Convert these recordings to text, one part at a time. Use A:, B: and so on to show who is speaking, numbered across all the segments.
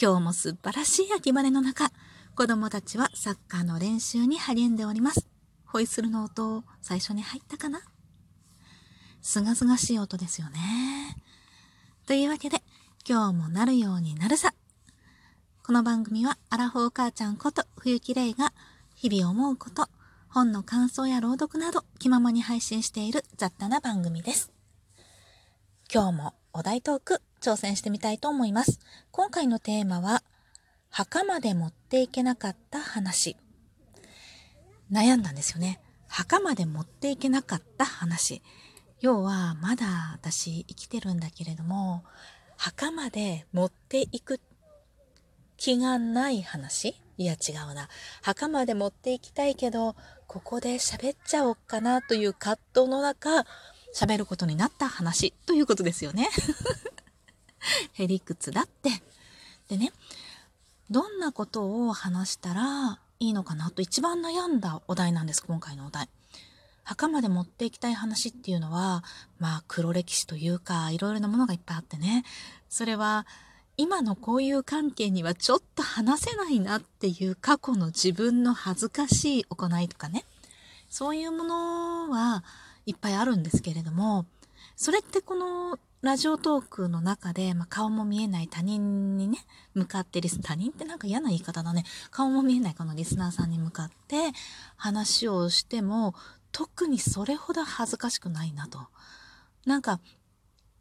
A: 今日も素晴らしい秋晴れの中、子供たちはサッカーの練習に励んでおります。ホイッスルの音、最初に入ったかな？すがすがしい音ですよね。というわけで、今日もなるようになるさ。この番組は、アラフォー母ちゃんこと冬木玲が、日々思うこと、本の感想や朗読など、気ままに配信している雑多な番組です。今日もお題トーク挑戦してみたいと思います。今回のテーマは、墓まで持っていけなかった話。悩んだんですよね。墓まで持っていけなかった話。要は、まだ私生きてるんだけれども、墓まで持っていく気がない話いや違うな。墓まで持っていきたいけど、ここで喋っちゃおうかなという葛藤の中、喋ることになった話ということですよね。へりくつだって。でね、どんなことを話したらいいのかなと一番悩んだお題なんです、今回のお題。墓まで持っていきたい話っていうのは、まあ黒歴史というか、いろいろなものがいっぱいあってね。それは、今の交友関係にはちょっと話せないなっていう過去の自分の恥ずかしい行いとかね。そういうものはいっぱいあるんですけれども、それってこのラジオトークの中で、まあ、顔も見えない他人にね、向かってリス、他人ってなんか嫌な言い方だね。顔も見えないこのリスナーさんに向かって話をしても、特にそれほど恥ずかしくないなと。なんか、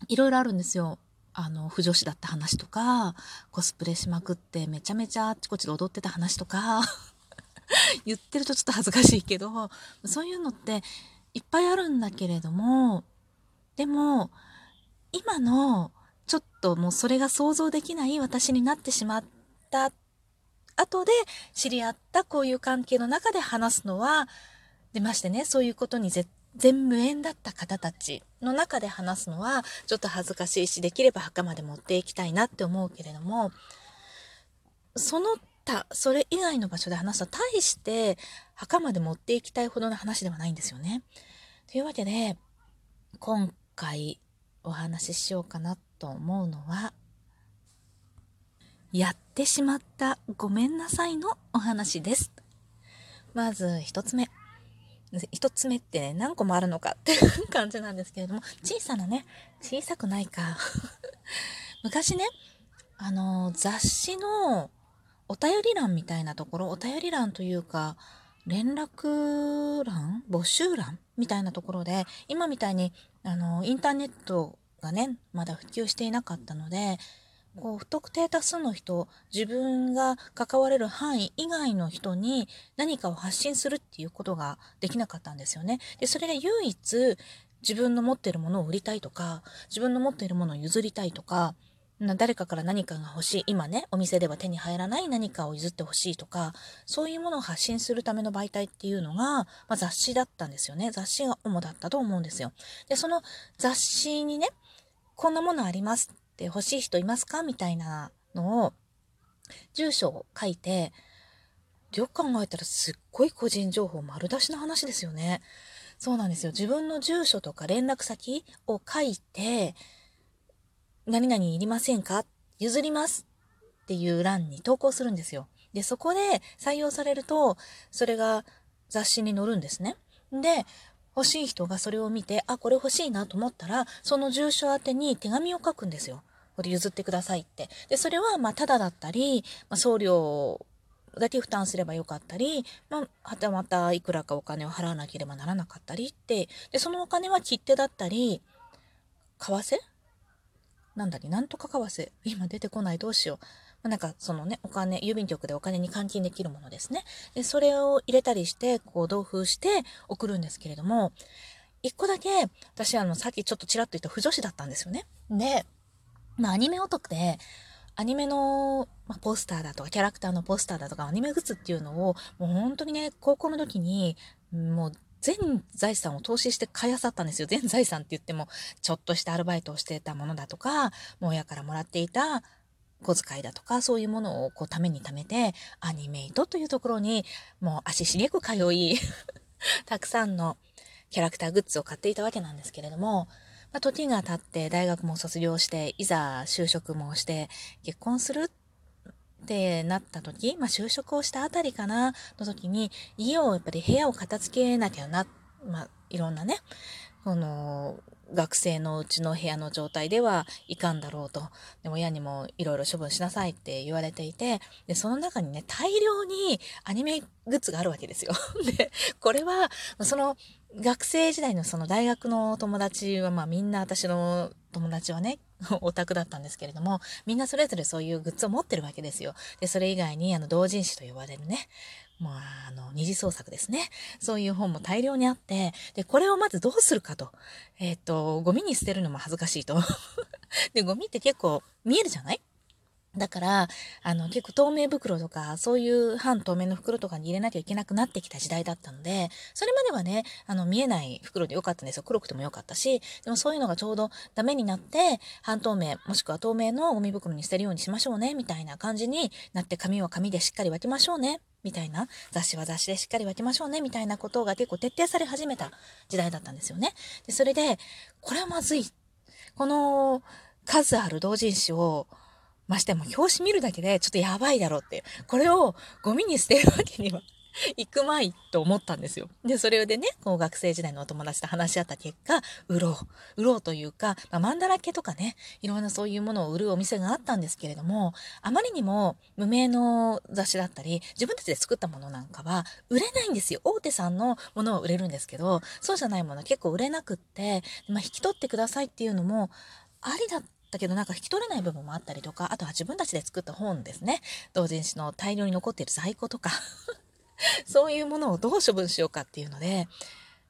A: いろいろあるんですよ。あの、不女子だった話とか、コスプレしまくってめちゃめちゃあっちこっちで踊ってた話とか、言ってるとちょっと恥ずかしいけど、そういうのっていっぱいあるんだけれども、でも、今の、ちょっともうそれが想像できない私になってしまった後で知り合ったこういう関係の中で話すのは、出ましてね、そういうことに全無縁だった方たちの中で話すのは、ちょっと恥ずかしいし、できれば墓まで持っていきたいなって思うけれども、その他、それ以外の場所で話すと、大して墓まで持っていきたいほどの話ではないんですよね。というわけで、今回お話ししようかなと思うのは、やってしまったごめんなさいのお話です。まず一つ目。一つ目ってね、何個もあるのかっていう感じなんですけれども、小さなね、小さくないか。昔ね、あの、雑誌のお便り欄みたいなところ、お便り欄というか、連絡欄？募集欄？みたいなところで、今みたいに、あの、インターネットがね、まだ普及していなかったので、こう、不特定多数の人、自分が関われる範囲以外の人に何かを発信するっていうことができなかったんですよね。で、それで唯一自分の持っているものを売りたいとか、自分の持っているものを譲りたいとか、誰かから何かが欲しい、今ね、お店では手に入らない何かを譲って欲しいとか、そういうものを発信するための媒体っていうのが、まあ、雑誌だったんですよね。雑誌が主だったと思うんですよ。で、その雑誌にね、こんなものありますって欲しい人いますか？みたいなのを、住所を書いて、よく考えたらすっごい個人情報丸出しの話ですよね。そうなんですよ。自分の住所とか連絡先を書いて、何々いりませんか？譲りますっていう欄に投稿するんですよ。で、そこで採用されると、それが雑誌に載るんですね。で、欲しい人がそれを見て、あ、これ欲しいなと思ったら、その住所宛てに手紙を書くんですよ。これ譲ってくださいって。で、それは、まあ、ただだったり、まあ、送料だけ負担すればよかったり、まあ、はたまたいくらかお金を払わなければならなかったりって、で、そのお金は切手だったり、為替？なんだっけ、なんとか為替。今出てこない、どうしよう。まあ、なんか、そのね、お金、郵便局でお金に換金できるものですね。で、それを入れたりして、こう、同封して送るんですけれども、一個だけ、私、あの、さっきちょっとちらっと言った不女子だったんですよね。で、まあ、アニメ男で、アニメの、まあ、ポスターだとか、キャラクターのポスターだとか、アニメグッズっていうのを、もう本当にね、高校の時に、もう全財産を投資して買いあさったんですよ。全財産って言っても、ちょっとしたアルバイトをしてたものだとか、もう親からもらっていた小遣いだとか、そういうものをこうために貯めて、アニメイトというところに、もう足しげく通い たくさんのキャラクターグッズを買っていたわけなんですけれども、まあ、時が経って大学も卒業して、いざ就職もして、結婚するってなった時、まあ、就職をしたあたりかな、の時に、家をやっぱり部屋を片付けなきゃな、まあ、いろんなね、この、学生のうちの部屋の状態ではいかんだろうと。でも親にもいろいろ処分しなさいって言われていて、で、その中にね、大量にアニメグッズがあるわけですよ。で、これは、その学生時代のその大学の友達は、まあみんな私の友達はね、オタクだったんですけれども、みんなそれぞれそういうグッズを持ってるわけですよ。で、それ以外に、あの、同人誌と呼ばれるね、まあ、あの、二次創作ですね。そういう本も大量にあって、で、これをまずどうするかと。えっ、ー、と、ゴミに捨てるのも恥ずかしいと。で、ゴミって結構見えるじゃない？だから、あの、結構透明袋とか、そういう半透明の袋とかに入れなきゃいけなくなってきた時代だったので、それまではね、あの、見えない袋でよかったんですよ。黒くてもよかったし、でもそういうのがちょうどダメになって、半透明、もしくは透明のゴミ袋に捨てるようにしましょうね、みたいな感じになって、紙は紙でしっかり分けましょうね、みたいな、雑誌は雑誌でしっかり分けましょうね、みたいなことが結構徹底され始めた時代だったんですよね。で、それで、これはまずい。この数ある同人誌を、ましても表紙見るだけでちょっとやばいだろうって。これをゴミに捨てるわけには 行くまいと思ったんですよ。で、それでね、こう学生時代のお友達と話し合った結果、売ろう。売ろうというか、まあ、マンダラ系とかね、いろんなそういうものを売るお店があったんですけれども、あまりにも無名の雑誌だったり、自分たちで作ったものなんかは売れないんですよ。大手さんのものは売れるんですけど、そうじゃないものは結構売れなくって、まあ、引き取ってくださいっていうのも、ありだっだけどなんか引き取れない部分もあったりとか、あとは自分たちで作った本ですね。同人誌の大量に残っている在庫とか そういうものをどう処分しようかっていうので、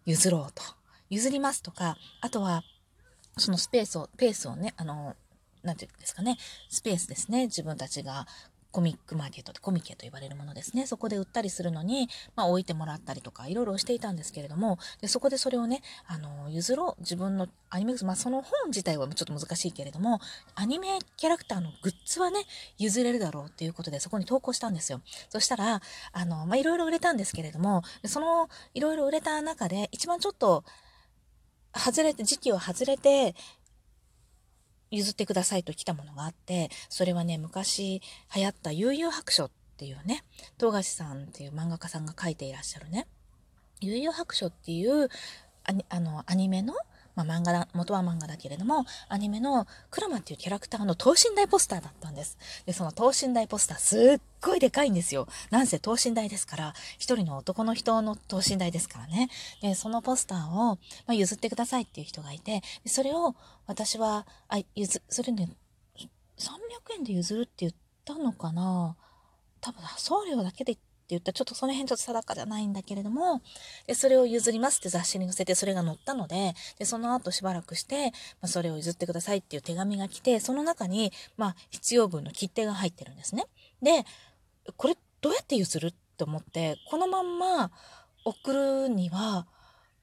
A: 譲ろうと。譲りますとか、あとは、そのスペースを、ペースをね、あの、なんていうんですかね、スペースですね。自分たちがコミックマーケットでコミケと言われるものですね。そこで売ったりするのに、まあ置いてもらったりとか、いろいろしていたんですけれども、でそこでそれをね、あの、譲ろう、自分のアニメグッズ、まあその本自体はちょっと難しいけれども、アニメキャラクターのグッズはね、譲れるだろうっていうことでそこに投稿したんですよ。そしたら、あの、まあいろいろ売れたんですけれども、そのいろいろ売れた中で、一番ちょっと、外れて、時期を外れて、譲ってくださいと来たものがあって、それはね、昔流行った悠々白書っていうね、東樫さんっていう漫画家さんが書いていらっしゃるね、悠々白書っていうあのアニメのまあ、漫画だ、元は漫画だけれども、アニメのクラマっていうキャラクターの等身大ポスターだったんです。で、その等身大ポスターすっごいでかいんですよ。なんせ等身大ですから、一人の男の人の等身大ですからね。で、そのポスターを、まあ、譲ってくださいっていう人がいて、それを私は、あ、譲、それね、300円で譲るって言ったのかな多分送料だけでって言ったら、ちょっとその辺ちょっと定かじゃないんだけれども、で、それを譲りますって雑誌に載せて、それが載ったので、で、その後しばらくして、まあ、それを譲ってくださいっていう手紙が来て、その中に、まあ、必要分の切手が入ってるんですね。で、これどうやって譲るって思って、このまんま送るには、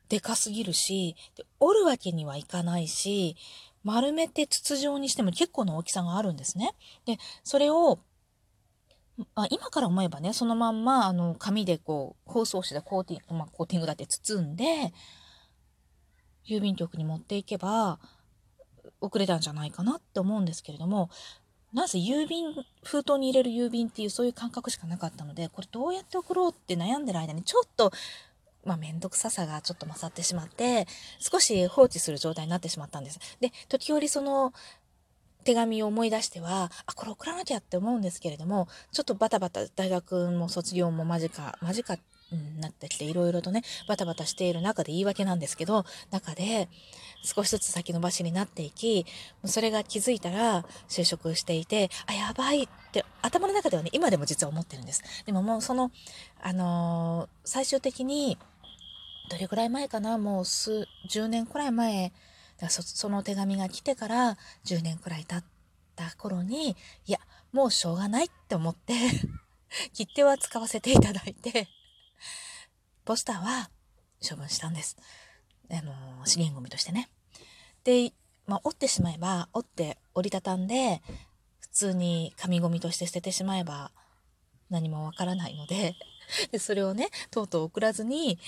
A: でかすぎるし、折るわけにはいかないし、丸めて筒状にしても結構な大きさがあるんですね。で、それをあ今から思えばね、そのまんま、あの、紙でこう、包装紙でコーティング、まあ、コーティングだって包んで、郵便局に持っていけば、遅れたんじゃないかなって思うんですけれども、なぜ郵便、封筒に入れる郵便っていうそういう感覚しかなかったので、これどうやって送ろうって悩んでる間にちょっと、まあ、めんどくささがちょっと勝ってしまって、少し放置する状態になってしまったんです。で、時折その、手紙を思い出しては、あ、これ送らなきゃって思うんですけれども、ちょっとバタバタ大学も卒業も間近、間近になってきて、いろいろとね、バタバタしている中で言い訳なんですけど、中で少しずつ先延ばしになっていき、それが気づいたら就職していて、あ、やばいって頭の中ではね、今でも実は思ってるんです。でももうその、あのー、最終的に、どれぐらい前かなもう数、10年くらい前だそその手紙が来てから10年くらい経った頃に、いや、もうしょうがないって思って 切手は使わせていただいて、ポスターは処分したんです。あの、資源ゴミとしてね。で、まあ、折ってしまえば、折って折りたたんで、普通に紙ゴミとして捨ててしまえば何もわからないのでで、それをね、とうとう送らずに、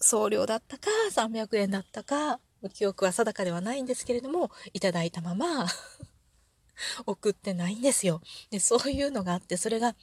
A: 送料だったか、300円だったか、記憶は定かではないんですけれども、いただいたまま 送ってないんですよ。で、そういうのがあって、それが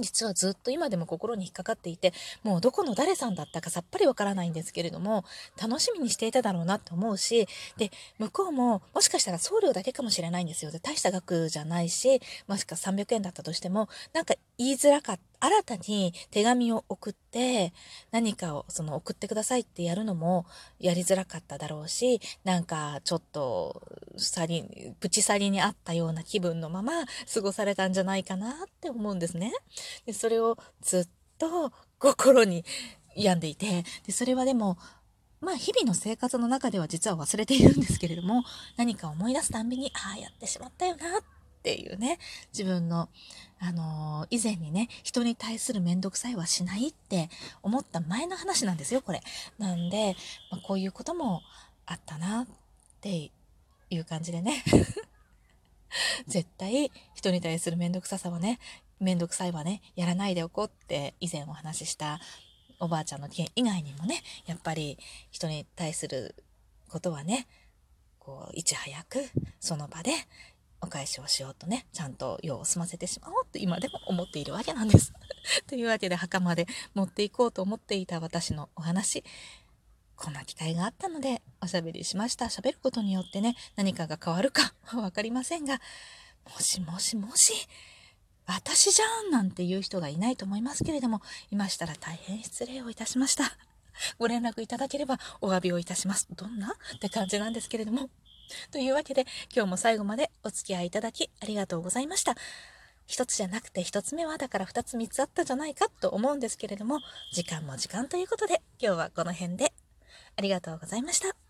A: 実はずっと今でも心に引っかかっていて、もうどこの誰さんだったかさっぱりわからないんですけれども、楽しみにしていただろうなって思うし、で、向こうももしかしたら送料だけかもしれないんですよ。で、大した額じゃないし、もしか300円だったとしても、なんか言いづらかった。新たに手紙を送って何かをその送ってくださいってやるのもやりづらかっただろうしなんかちょっとさりプチサリにあったような気分のまま過ごされたんじゃないかなって思うんですね。でそれをずっと心に病んでいてでそれはでもまあ日々の生活の中では実は忘れているんですけれども何か思い出すたんびにああやってしまったよなっていうね自分のあのー、以前にね、人に対するめんどくさいはしないって思った前の話なんですよ、これ。なんで、まあ、こういうこともあったなっていう感じでね。絶対人に対するめんどくささはね、めんどくさいはね、やらないでおこうって以前お話ししたおばあちゃんの件以外にもね、やっぱり人に対することはね、こう、いち早くその場でお返しをしようとね、ちゃんと用を済ませてしまおうと今でも思っているわけなんです。というわけで墓まで持っていこうと思っていた私のお話、こんな機会があったのでおしゃべりしました。喋ることによってね、何かが変わるかは分かりませんが、もしもしもし、私じゃんなんていう人がいないと思いますけれども、いましたら大変失礼をいたしました。ご連絡いただければお詫びをいたします。どんなって感じなんですけれども。というわけで、今日も最後までお付き合いいただきありがとうございました。一つじゃなくて一つ目はだから二つ三つあったじゃないかと思うんですけれども、時間も時間ということで、今日はこの辺でありがとうございました。